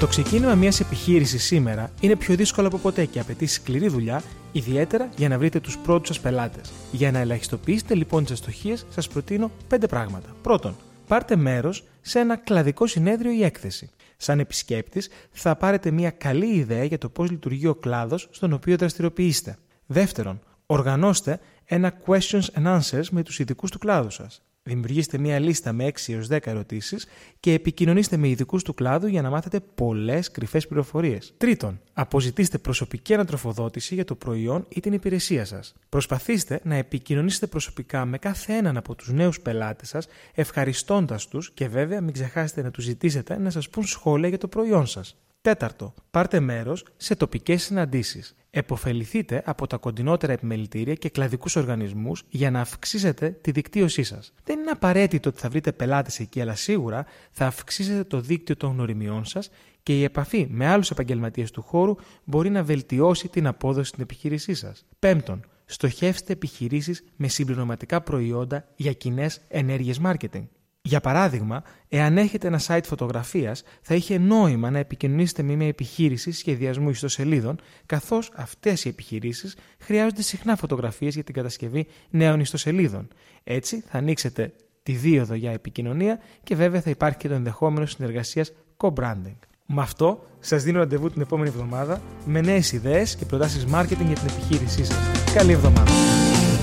Το ξεκίνημα μιας επιχείρησης σήμερα είναι πιο δύσκολο από ποτέ και απαιτεί σκληρή δουλειά, ιδιαίτερα για να βρείτε τους πρώτους σας πελάτες. Για να ελαχιστοποιήσετε λοιπόν τις αστοχίες, σας προτείνω πέντε πράγματα. Πρώτον, πάρτε μέρος σε ένα κλαδικό συνέδριο ή έκθεση. Σαν επισκέπτης, θα πάρετε μια καλή ιδέα για το πώς λειτουργεί ο κλάδος στον οποίο δραστηριοποιείστε. Δεύτερον, οργανώστε ένα questions and answers με τους ειδικούς του κλάδου σας. Δημιουργήστε μία λίστα με 6 έως 10 ερωτήσεις και επικοινωνήστε με ειδικούς του κλάδου για να μάθετε πολλές κρυφές πληροφορίες. Τρίτον, αποζητήστε προσωπική ανατροφοδότηση για το προϊόν ή την υπηρεσία σας. Προσπαθήστε να επικοινωνήσετε προσωπικά με κάθε έναν από τους νέους πελάτες σας, ευχαριστώντας τους και βέβαια μην ξεχάσετε να τους ζητήσετε να σας πούν σχόλια για το προϊόν σας. Τέταρτο, πάρτε μέρος σε τοπικές συναντήσεις. Εποφεληθείτε από τα κοντινότερα επιμελητήρια και κλαδικούς οργανισμούς για να αυξήσετε τη δικτύωσή σας. Δεν είναι απαραίτητο ότι θα βρείτε πελάτες εκεί, αλλά σίγουρα θα αυξήσετε το δίκτυο των γνωριμιών σας και η επαφή με άλλους επαγγελματίες του χώρου μπορεί να βελτιώσει την απόδοση στην επιχείρησή σας. Πέμπτον, στοχεύστε επιχειρήσεις με συμπληρωματικά προϊόντα για κοινές ενέργειες marketing. Για παράδειγμα, εάν έχετε ένα site φωτογραφίας, θα είχε νόημα να επικοινωνήσετε με μια επιχείρηση σχεδιασμού ιστοσελίδων, καθώς αυτές οι επιχειρήσεις χρειάζονται συχνά φωτογραφίες για την κατασκευή νέων ιστοσελίδων. Έτσι, θα ανοίξετε τη δίωδο για επικοινωνία και βέβαια θα υπάρχει και το ενδεχόμενο συνεργασίας co-branding. Με αυτό, σας δίνω ραντεβού την επόμενη εβδομάδα με νέες ιδέες και προτάσεις marketing για την επιχείρησή σας. Καλή εβδομάδα!